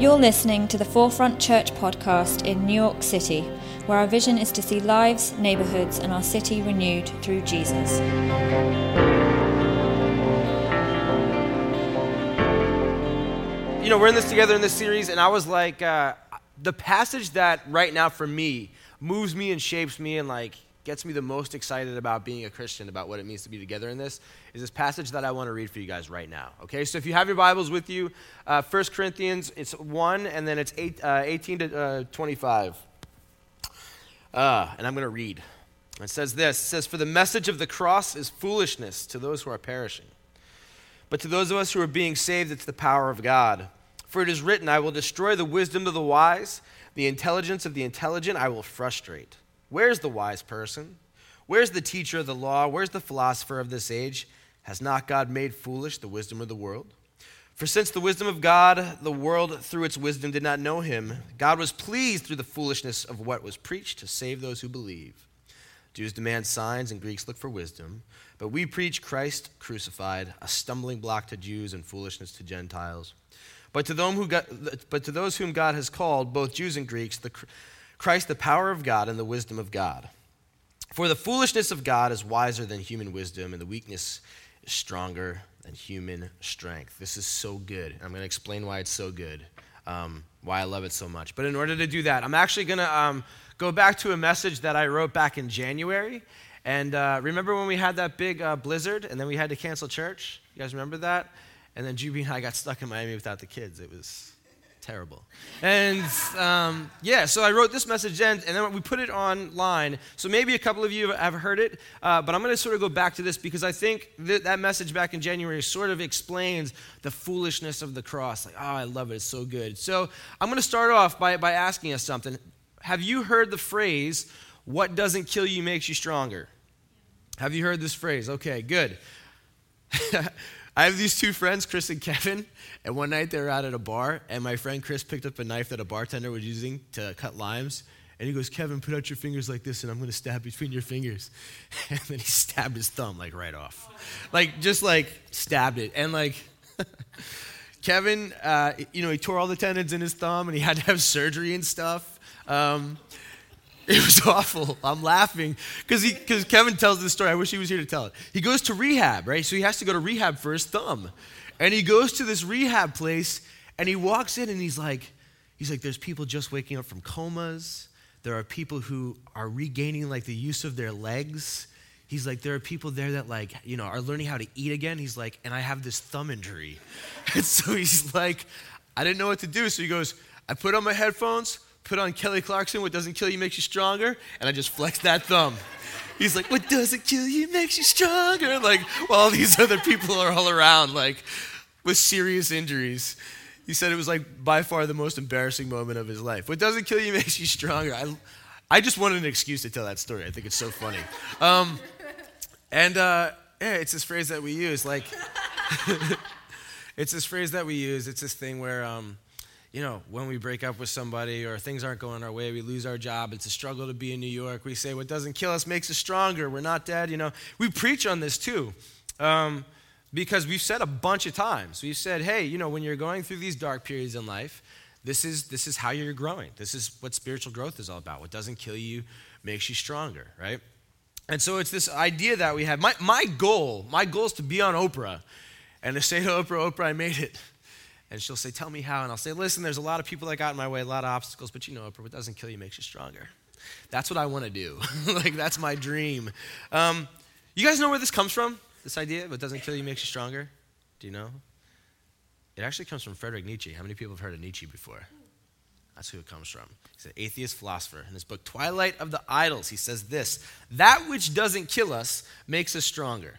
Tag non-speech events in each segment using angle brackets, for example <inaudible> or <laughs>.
You're listening to the Forefront Church podcast in New York City, where our vision is to see lives, neighborhoods, and our city renewed through Jesus. You know, we're in this together in this series, and I was like, uh, the passage that right now for me moves me and shapes me and like gets me the most excited about being a Christian, about what it means to be together in this, is this passage that I want to read for you guys right now. Okay, so if you have your Bibles with you, uh, 1 Corinthians, it's 1, and then it's eight, uh, 18 to uh, 25. Uh, and I'm going to read. It says this It says, For the message of the cross is foolishness to those who are perishing. But to those of us who are being saved, it's the power of God. For it is written, I will destroy the wisdom of the wise, the intelligence of the intelligent I will frustrate. Where's the wise person? Where's the teacher of the law? Where's the philosopher of this age? Has not God made foolish the wisdom of the world? For since the wisdom of God, the world through its wisdom did not know him, God was pleased through the foolishness of what was preached to save those who believe. Jews demand signs and Greeks look for wisdom, but we preach Christ crucified, a stumbling block to Jews and foolishness to Gentiles. But to, who but to those whom God has called, both Jews and Greeks, the Christ, the power of God and the wisdom of God. For the foolishness of God is wiser than human wisdom, and the weakness is stronger than human strength. This is so good. I'm going to explain why it's so good, um, why I love it so much. But in order to do that, I'm actually going to um, go back to a message that I wrote back in January. And uh, remember when we had that big uh, blizzard and then we had to cancel church? You guys remember that? And then Juby and I got stuck in Miami without the kids. It was terrible. And um, yeah, so I wrote this message then, and then we put it online. So maybe a couple of you have heard it, uh, but I'm going to sort of go back to this because I think that, that message back in January sort of explains the foolishness of the cross. Like, oh, I love it. It's so good. So I'm going to start off by, by asking us something. Have you heard the phrase, what doesn't kill you makes you stronger? Have you heard this phrase? Okay, good. <laughs> I have these two friends, Chris and Kevin, and one night they were out at a bar, and my friend Chris picked up a knife that a bartender was using to cut limes. And he goes, Kevin, put out your fingers like this, and I'm to stab between your fingers. <laughs> And then he stabbed his thumb, like, right off. Like, just like stabbed it. And, like, <laughs> Kevin, uh, you know, he tore all the tendons in his thumb, and he had to have surgery and stuff. Um, <laughs> it was awful. I'm laughing because because Kevin tells this story. I wish he was here to tell it. He goes to rehab, right? So he has to go to rehab for his thumb, and he goes to this rehab place, and he walks in, and he's like, he's like, there's people just waking up from comas. There are people who are regaining like the use of their legs. He's like, there are people there that like, you know, are learning how to eat again. He's like, and I have this thumb injury, <laughs> and so he's like, I didn't know what to do. So he goes, I put on my headphones put on Kelly Clarkson, What Doesn't Kill You Makes You Stronger, and I just flexed that thumb. He's like, What doesn't kill you makes you stronger. Like, while all these <laughs> other people are all around, like, with serious injuries. He said it was like by far the most embarrassing moment of his life. What doesn't kill you <laughs> makes you stronger. I, I just wanted an excuse to tell that story. I think it's so funny. Um, and uh, yeah, it's this phrase that we use. Like, <laughs> it's this phrase that we use. It's this thing where, um, you know, when we break up with somebody or things aren't going our way, we lose our job. It's a struggle to be in New York. We say, what doesn't kill us makes us stronger. We're not dead. You know, we preach on this too. Um, because we've said a bunch of times, we've said, hey, you know, when you're going through these dark periods in life, this is, this is how you're growing. This is what spiritual growth is all about. What doesn't kill you makes you stronger, right? And so it's this idea that we have. My, my goal, my goal is to be on Oprah and to say to Oprah, Oprah, I made it. And she'll say, Tell me how. And I'll say, Listen, there's a lot of people that got in my way, a lot of obstacles, but you know, what doesn't kill you makes you stronger. That's what I want to do. <laughs> like, that's my dream. Um, you guys know where this comes from? This idea, what doesn't kill you makes you stronger? Do you know? It actually comes from Frederick Nietzsche. How many people have heard of Nietzsche before? That's who it comes from. He's an atheist philosopher. In his book, Twilight of the Idols, he says this That which doesn't kill us makes us stronger.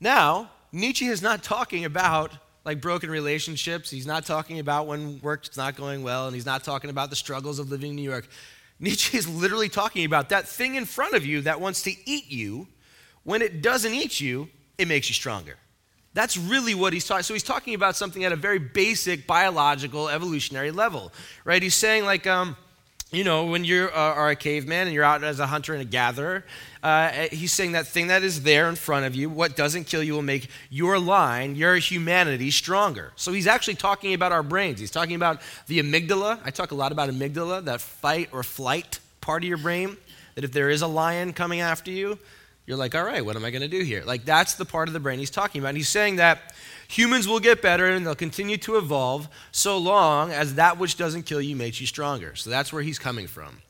Now, Nietzsche is not talking about like broken relationships. He's not talking about when work's not going well, and he's not talking about the struggles of living in New York. Nietzsche is literally talking about that thing in front of you that wants to eat you. When it doesn't eat you, it makes you stronger. That's really what he's talking. So he's talking about something at a very basic biological evolutionary level, right? He's saying like, um, you know, when you uh, are a caveman and you're out as a hunter and a gatherer, uh, he's saying that thing that is there in front of you, what doesn't kill you will make your line, your humanity stronger. So he's actually talking about our brains. He's talking about the amygdala. I talk a lot about amygdala, that fight or flight part of your brain, that if there is a lion coming after you, you're like, all right, what am I going to do here? Like, that's the part of the brain he's talking about. And he's saying that humans will get better and they'll continue to evolve so long as that which doesn't kill you makes you stronger. So that's where he's coming from.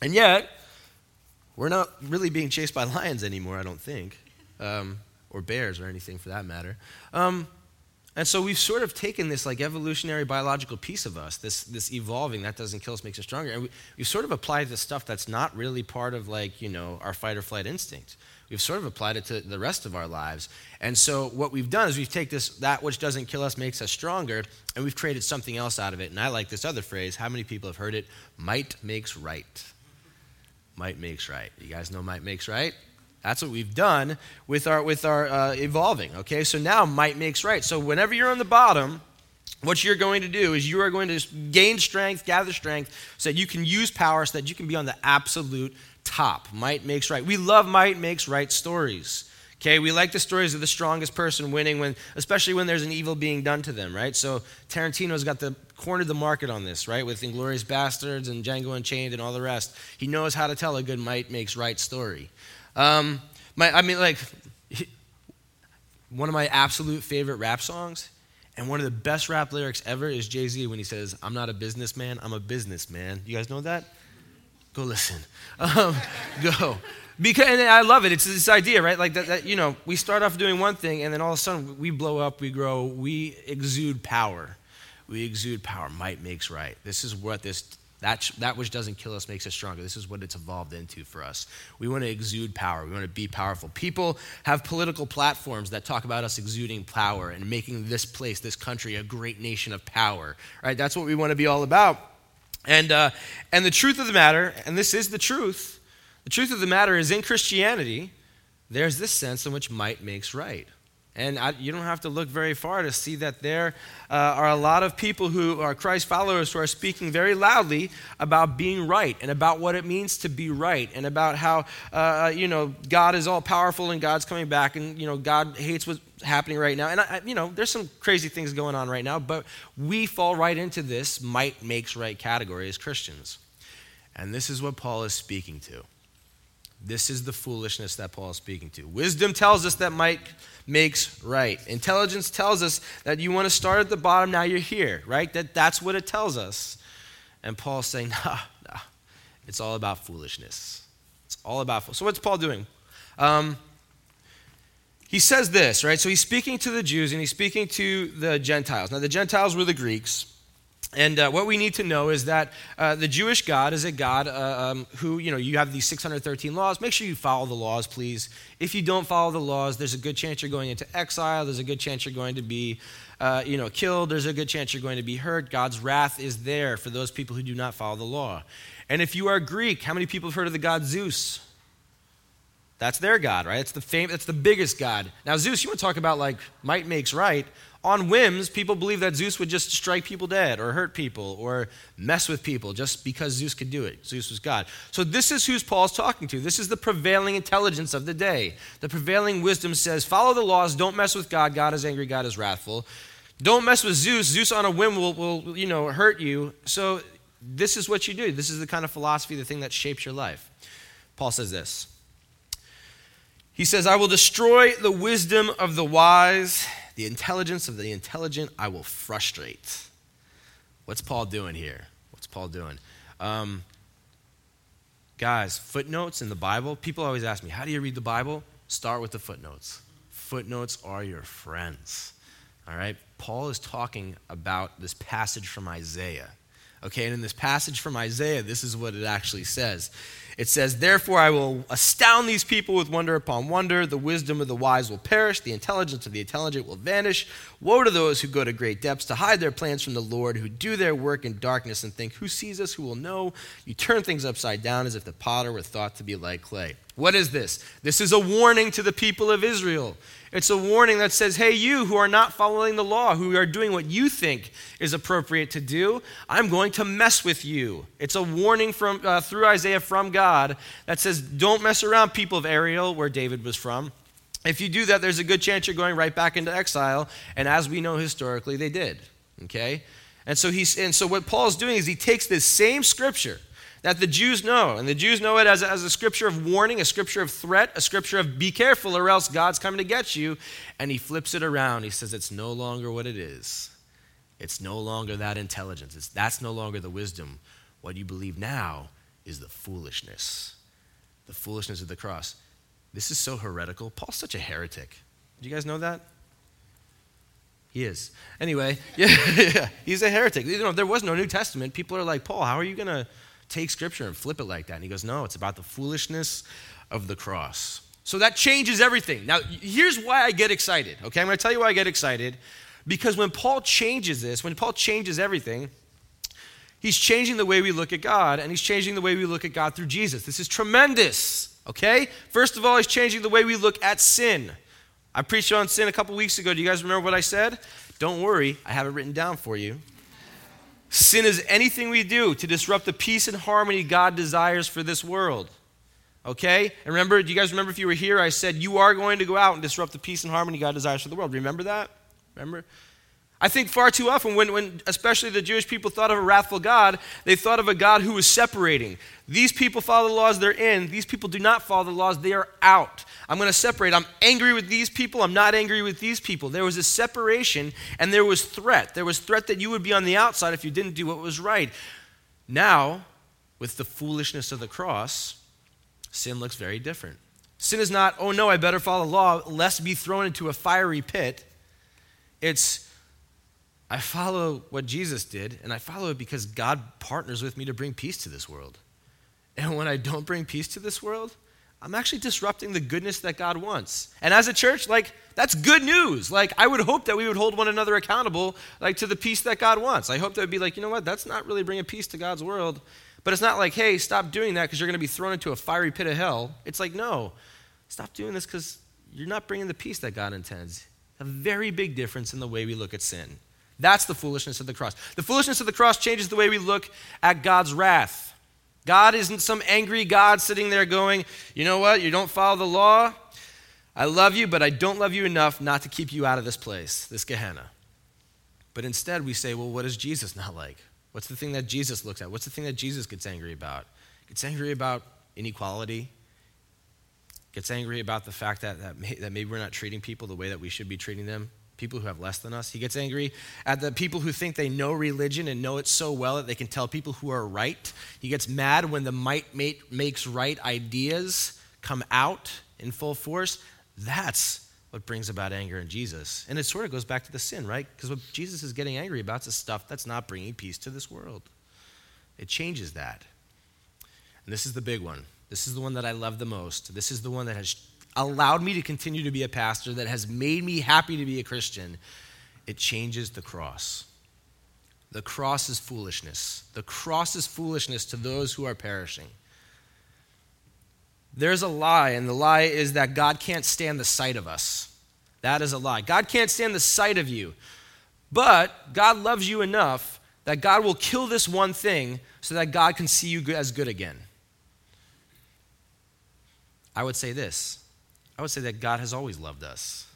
And yet, we're not really being chased by lions anymore, I don't think, um, or bears or anything for that matter. Um, and so we've sort of taken this like evolutionary biological piece of us, this, this evolving that doesn't kill us makes us stronger, and we, we've sort of applied this stuff that's not really part of like, you know, our fight or flight instinct. We've sort of applied it to the rest of our lives. And so what we've done is we've taken this, that which doesn't kill us makes us stronger, and we've created something else out of it. And I like this other phrase. How many people have heard it? Might makes right. Might makes right. You guys know might makes right? That's what we've done with our, with our uh, evolving, okay? So now might makes right. So whenever you're on the bottom, what you're going to do is you are going to gain strength, gather strength, so that you can use power, so that you can be on the absolute top. Might makes right. We love might makes right stories. Okay, we like the stories of the strongest person winning when, especially when there's an evil being done to them, right? So Tarantino's got the cornered the market on this, right? With Inglourious Basterds and Django Unchained and all the rest. He knows how to tell a good might makes right story. Um, my, I mean, like, one of my absolute favorite rap songs, and one of the best rap lyrics ever is Jay Z when he says, "I'm not a businessman, I'm a businessman." You guys know that? Go listen. <laughs> Um, go. Because and I love it. It's this idea, right? Like that, that, you know, we start off doing one thing, and then all of a sudden we blow up, we grow, we exude power. We exude power. Might makes right. This is what this that, that which doesn't kill us makes us stronger. This is what it's evolved into for us. We want to exude power. We want to be powerful. People have political platforms that talk about us exuding power and making this place, this country, a great nation of power. Right? That's what we want to be all about. And, uh, and the truth of the matter, and this is the truth, the truth of the matter is in Christianity, there's this sense in which might makes right. And I, you don't have to look very far to see that there uh, are a lot of people who are Christ followers who are speaking very loudly about being right and about what it means to be right and about how, uh, you know, God is all powerful and God's coming back and, you know, God hates what's happening right now. And, I, you know, there's some crazy things going on right now, but we fall right into this might makes right category as Christians. And this is what Paul is speaking to. This is the foolishness that Paul is speaking to. Wisdom tells us that might makes right. Intelligence tells us that you want to start at the bottom, now you're here, right? That, that's what it tells us. And Paul's saying, <laughs> nah, nah, it's all about foolishness. It's all about So what's Paul doing? Um, he says this, right? So he's speaking to the Jews and he's speaking to the Gentiles. Now, the Gentiles were the Greeks. And uh, what we need to know is that uh, the Jewish God is a God uh, um, who, you know, you have these 613 laws. Make sure you follow the laws, please. If you don't follow the laws, there's a good chance you're going into exile. There's a good chance you're going to be, uh, you know, killed. There's a good chance you're going to be hurt. God's wrath is there for those people who do not follow the law. And if you are Greek, how many people have heard of the god Zeus? That's their God, right? It's the fame, that's the biggest God. Now, Zeus, you want to talk about like might makes right on whims, people believe that Zeus would just strike people dead or hurt people or mess with people just because Zeus could do it. Zeus was God. So, this is who Paul's talking to. This is the prevailing intelligence of the day. The prevailing wisdom says follow the laws, don't mess with God. God is angry, God is wrathful. Don't mess with Zeus. Zeus on a whim will, will you know, hurt you. So, this is what you do. This is the kind of philosophy, the thing that shapes your life. Paul says this. He says, I will destroy the wisdom of the wise the intelligence of the intelligent I will frustrate. What's Paul doing here? What's Paul doing? Um, guys, footnotes in the Bible, people always ask me, how do you read the Bible? Start with the footnotes. Footnotes are your friends. All right? Paul is talking about this passage from Isaiah. Okay, and in this passage from Isaiah, this is what it actually says. It says, Therefore, I will astound these people with wonder upon wonder. The wisdom of the wise will perish, the intelligence of the intelligent will vanish. Woe to those who go to great depths to hide their plans from the Lord, who do their work in darkness and think, Who sees us? Who will know? You turn things upside down as if the potter were thought to be like clay. What is this? This is a warning to the people of Israel. It's a warning that says, hey, you who are not following the law, who are doing what you think is appropriate to do, I'm going to mess with you. It's a warning from, uh, through Isaiah from God that says, don't mess around, people of Ariel, where David was from. If you do that, there's a good chance you're going right back into exile. And as we know historically, they did. Okay? And so, he's, and so what Paul's doing is he takes this same scripture that the Jews know. And the Jews know it as a, as a scripture of warning, a scripture of threat, a scripture of be careful or else God's coming to get you. And he flips it around. He says it's no longer what it is. It's no longer that intelligence. It's, that's no longer the wisdom. What you believe now is the foolishness. The foolishness of the cross. This is so heretical. Paul's such a heretic. Do you guys know that? He is. Anyway, <laughs> yeah, yeah, he's a heretic. You know, there was no New Testament. People are like, Paul, how are you going to take scripture and flip it like that. And he goes, No, it's about the foolishness of the cross. So that changes everything. Now, here's why I get excited, okay? I'm going to tell you why I get excited. Because when Paul changes this, when Paul changes everything, he's changing the way we look at God, and he's changing the way we look at God through Jesus. This is tremendous, okay? First of all, he's changing the way we look at sin. I preached on sin a couple weeks ago. Do you guys remember what I said? Don't worry, I have it written down for you. Sin is anything we do to disrupt the peace and harmony God desires for this world. Okay? And remember, do you guys remember if you were here? I said you are going to go out and disrupt the peace and harmony God desires for the world. Remember that? Remember? I think far too often, when, when especially the Jewish people thought of a wrathful God, they thought of a God who was separating. These people follow the laws, they're in. These people do not follow the laws, they are out. I'm going to separate. I'm angry with these people, I'm not angry with these people. There was a separation and there was threat. There was threat that you would be on the outside if you didn't do what was right. Now, with the foolishness of the cross, sin looks very different. Sin is not, oh no, I better follow the law, lest be thrown into a fiery pit. It's, I follow what Jesus did, and I follow it because God partners with me to bring peace to this world. And when I don't bring peace to this world, I'm actually disrupting the goodness that God wants. And as a church, like, that's good news. Like, I would hope that we would hold one another accountable, like, to the peace that God wants. I hope that would be like, you know what, that's not really bringing peace to God's world. But it's not like, hey, stop doing that because you're going to be thrown into a fiery pit of hell. It's like, no, stop doing this because you're not bringing the peace that God intends. A very big difference in the way we look at sin. That's the foolishness of the cross. The foolishness of the cross changes the way we look at God's wrath. God isn't some angry God sitting there going, you know what, you don't follow the law. I love you, but I don't love you enough not to keep you out of this place, this Gehenna. But instead, we say, well, what is Jesus not like? What's the thing that Jesus looks at? What's the thing that Jesus gets angry about? Gets angry about inequality. Gets angry about the fact that, that, that maybe we're not treating people the way that we should be treating them people who have less than us. He gets angry at the people who think they know religion and know it so well that they can tell people who are right. He gets mad when the might makes right ideas come out in full force. That's what brings about anger in Jesus. And it sort of goes back to the sin, right? Because what Jesus is getting angry about is the stuff that's not bringing peace to this world. It changes that. And this is the big one. This is the one that I love the most. This is the one that has allowed me to continue to be a pastor, that has made me happy to be a Christian, it changes the cross. The cross is foolishness. The cross is foolishness to those who are perishing. There's a lie, and the lie is that God can't stand the sight of us. That is a lie. God can't stand the sight of you. But God loves you enough that God will kill this one thing so that God can see you as good again. I would say this I would say that God has always loved us.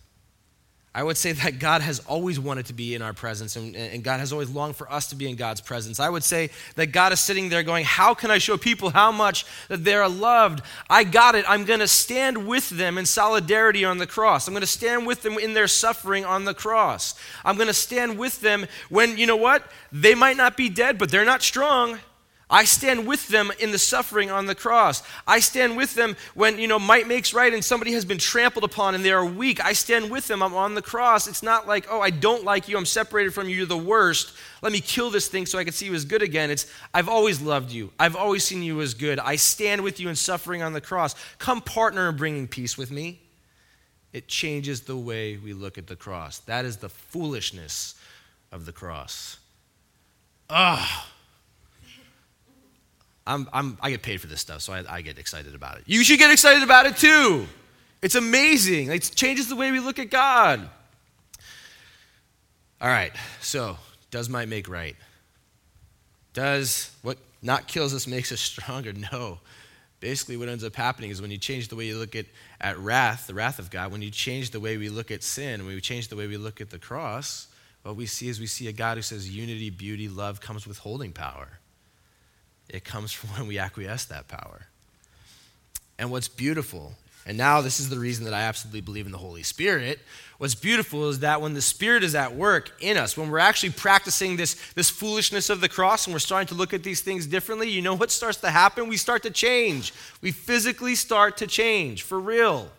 I would say that God has always wanted to be in our presence and, and, God has always longed for us to be in God's presence. I would say that God is sitting there going, How can I show people how much that they're loved? I got it. I'm going to stand with them in solidarity on the cross. I'm going to stand with them in their suffering on the cross. I'm going to stand with them when, you know what? They might not be dead, but they're not strong. I stand with them in the suffering on the cross. I stand with them when, you know, might makes right and somebody has been trampled upon and they are weak. I stand with them. I'm on the cross. It's not like, oh, I don't like you. I'm separated from you. You're the worst. Let me kill this thing so I can see you as good again. It's, I've always loved you. I've always seen you as good. I stand with you in suffering on the cross. Come partner in bringing peace with me. It changes the way we look at the cross. That is the foolishness of the cross. Ah. I'm, I'm, I get paid for this stuff, so I, I get excited about it. You should get excited about it too. It's amazing. It changes the way we look at God. All right, so does might make right? Does what not kills us makes us stronger? <laughs> No. Basically, what ends up happening is when you change the way you look at, at wrath, the wrath of God, when you change the way we look at sin, when we change the way we look at the cross, what we see is we see a God who says unity, beauty, love comes with holding power. It comes <laughs> from when we acquiesce that power. And what's beautiful and now, this is the reason that I absolutely believe in the Holy Spirit. What's beautiful is that when the Spirit is at work in us, when we're actually practicing this, this foolishness of the cross and we're starting to look at these things differently, you know what starts to happen? We start to change. We physically start to change for real.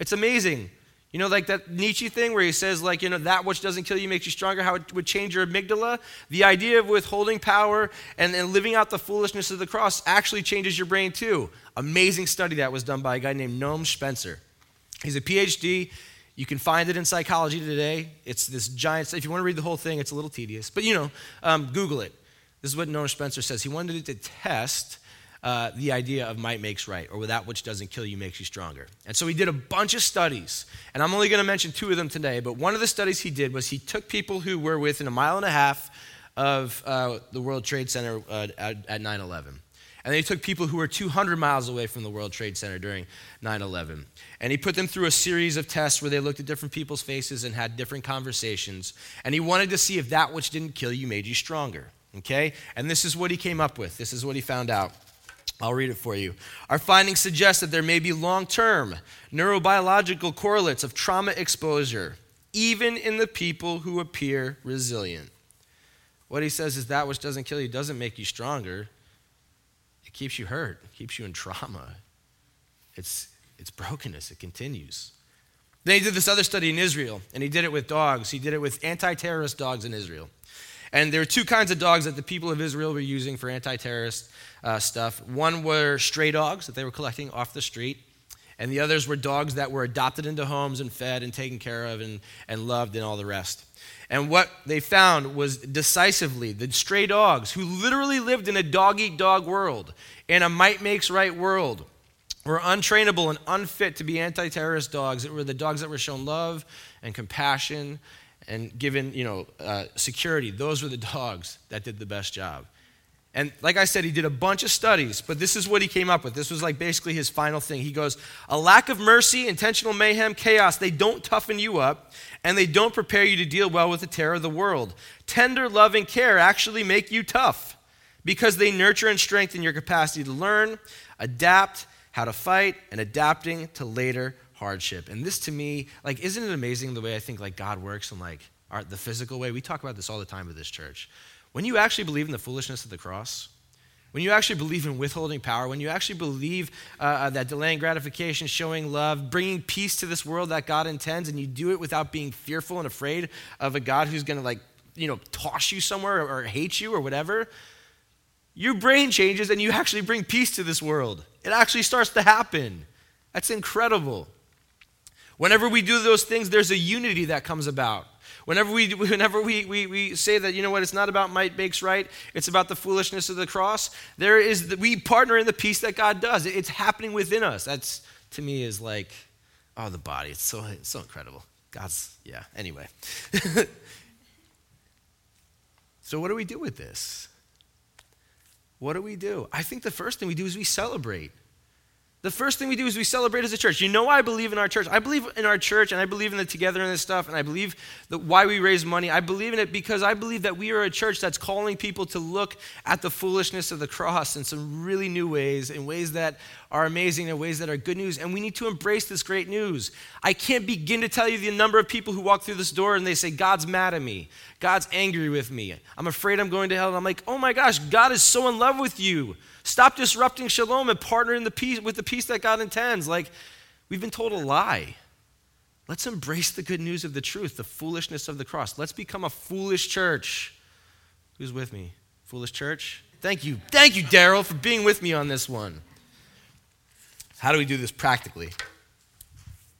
It's amazing. You know, like that Nietzsche thing where he says, like, you know, that which doesn't kill you makes you stronger, how it would change your amygdala. The idea of withholding power and, and living out the foolishness of the cross actually changes your brain too. Amazing study that was done by a guy named Noam Shpancer. He's a PhD. You can find it in psychology today. It's this giant, if you want to read the whole thing, it's a little tedious. But, you know, um, Google it. This is what Noam Shpancer says. He wanted to test uh, the idea of might makes right, or that which doesn't kill you makes you stronger. And so he did a bunch of studies, and I'm only going to mention two of them today. But one of the studies he did was he took people who were within a mile and a half of uh, the World Trade Center uh, at 9 11. And then he took people who were 200 miles away from the World Trade Center during 9 11. And he put them through a series of tests where they looked at different people's faces and had different conversations. And he wanted to see if that which didn't kill you made you stronger. Okay? And this is what he came up with. This is what he found out. I'll read it for you. Our findings suggest that there may be long term neurobiological correlates of trauma exposure, even in the people who appear resilient. What he says is that which doesn't kill you doesn't make you stronger, it keeps you hurt, it keeps you in trauma. It's, it's brokenness, it continues. Then he did this other study in Israel, and he did it with dogs. He did it with anti terrorist dogs in Israel. And there are two kinds of dogs that the people of Israel were using for anti terrorist uh, stuff. One were stray dogs that they were collecting off the street, and the others were dogs that were adopted into homes and fed and taken care of and, and loved and all the rest. And what they found was decisively the stray dogs who literally lived in a dog eat dog world, in a might makes right world, were untrainable and unfit to be anti terrorist dogs. It were the dogs that were shown love and compassion and given, you know, uh, security, those were the dogs that did the best job. And like I said, he did a bunch of studies, but this is what he came up with. This was like basically his final thing. He goes, A lack of mercy, intentional mayhem, chaos, they don't toughen you up, and they don't prepare you to deal well with the terror of the world. Tender, loving care actually make you tough because they nurture and strengthen your capacity to learn, adapt, how to fight, and adapting to later hardship. And this to me, like, isn't it amazing the way I think like God works and like our, the physical way? We talk about this all the time with this church. When you actually believe in the foolishness of the cross, when you actually believe in withholding power, when you actually believe uh, uh, that delaying gratification, showing love, bringing peace to this world that God intends, and you do it without being fearful and afraid of a God who's going to like, you know, toss you somewhere or, or hate you or whatever, your brain changes and you actually bring peace to this world. It actually starts to happen. That's incredible. Whenever we do those things, there's a unity that comes about. Whenever we, <laughs> whenever we, we, we say that, you know what, it's not about might makes right, it's about the foolishness of the cross, there is, the, we partner in the peace that God does. It's happening within us. That's, to me, is like, oh, the body. It's so, it's so incredible. God's, yeah, anyway. <laughs> so, what do we do with this? What do we do? I think the first thing we do is we celebrate. The first thing we do is we celebrate as a church. You know why I believe in our church? I believe in our church and I believe in the togetherness stuff and I believe that why we raise money. I believe in it because I believe that we are a church that's calling people to look at the foolishness of the cross in some really new ways, in ways that are amazing, in ways that are good news. And we need to embrace this great news. I can't begin to tell you the number of people who walk through this door and they say, God's mad at me. God's angry with me. I'm afraid I'm going to hell. And I'm like, oh my gosh, God is so in love with you. Stop disrupting shalom and partner in the peace with the peace that God intends. Like, we've been told a lie. Let's embrace the good news of the truth, the foolishness of the cross. Let's become a foolish church. Who's with me? Foolish church? Thank you. Thank you, Daryl, for being with me on this one. How do we do this practically?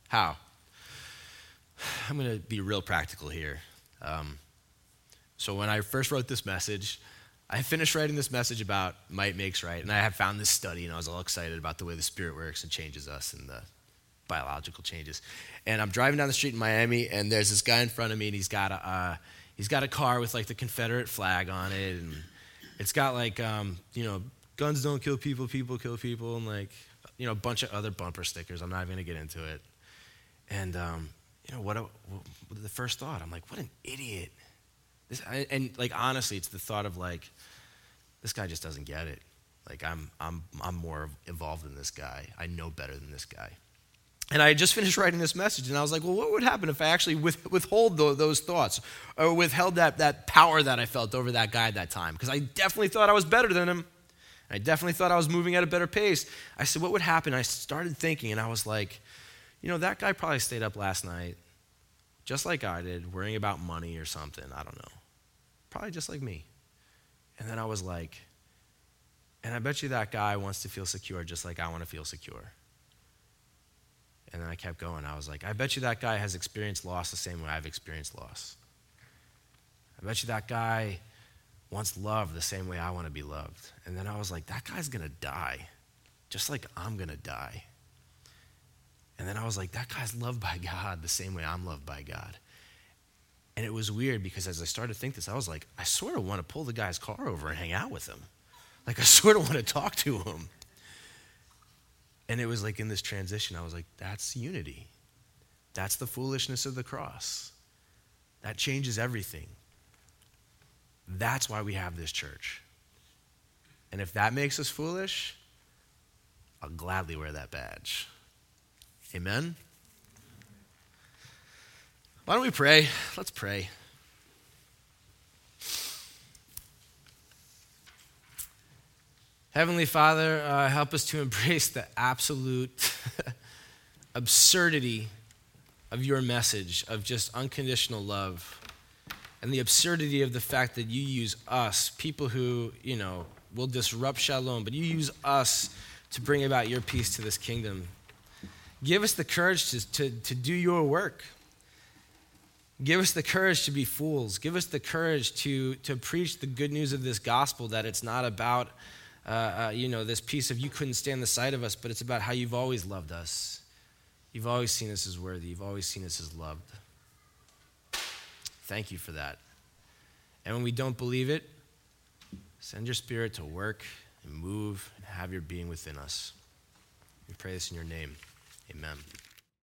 How? I'm going to be real practical here. Um, so, when I first wrote this message, I finished writing this message about might makes right, and I had found this study, and I was all excited about the way the Spirit works and changes us and the biological changes. And I'm driving down the street in Miami, and there's this guy in front of me, and he's got a uh, he's got a car with like the Confederate flag on it, and it's got like um, you know guns don't kill people, people kill people, and like you know a bunch of other bumper stickers. I'm not even gonna get into it. And um, you know what, what? The first thought, I'm like, what an idiot. This, and like honestly, it's the thought of like, this guy just doesn't get it. Like I'm, I'm, I'm more involved than this guy. I know better than this guy. And I just finished writing this message, and I was like, well, what would happen if I actually with, withhold those thoughts or withheld that, that power that I felt over that guy at that time? Because I definitely thought I was better than him. I definitely thought I was moving at a better pace. I said, what would happen? I started thinking, and I was like, you know, that guy probably stayed up last night, just like I did, worrying about money or something. I don't know. Probably just like me. And then I was like, and I bet you that guy wants to feel secure just like I want to feel secure. And then I kept going. I was like, I bet you that guy has experienced loss the same way I've experienced loss. I bet you that guy wants love the same way I want to be loved. And then I was like, that guy's going to die, just like I'm going to die. And then I was like, that guy's loved by God the same way I'm loved by God. And it was weird because as I started to think this, I was like, I sort of want to pull the guy's car over and hang out with him. Like, I <laughs> sort of want to talk to him. And it was like in this transition, I was like, that's unity. That's the foolishness of the cross. That changes everything. That's why we have this church. And if that makes us foolish, I'll gladly wear that badge. Amen? Why don't we pray? Let's pray. Heavenly Father, uh, help us to <laughs> embrace the absolute <laughs> absurdity of your message of just unconditional love and the absurdity of the fact that you use us, people who, you know, will disrupt shalom, but you use us to bring about your peace to this kingdom. Give us the courage to, to, to do your work. Give us the courage to be fools. Give us the courage to, to preach the good news of this gospel that it's not about uh, uh, you know, this piece of you couldn't stand the sight of us, but it's about how you've always loved us. You've always seen us as worthy. You've always seen us as loved. Thank you for that. And when we don't believe it, send your spirit to work and move and have your being within us. We pray this in your name. Amen.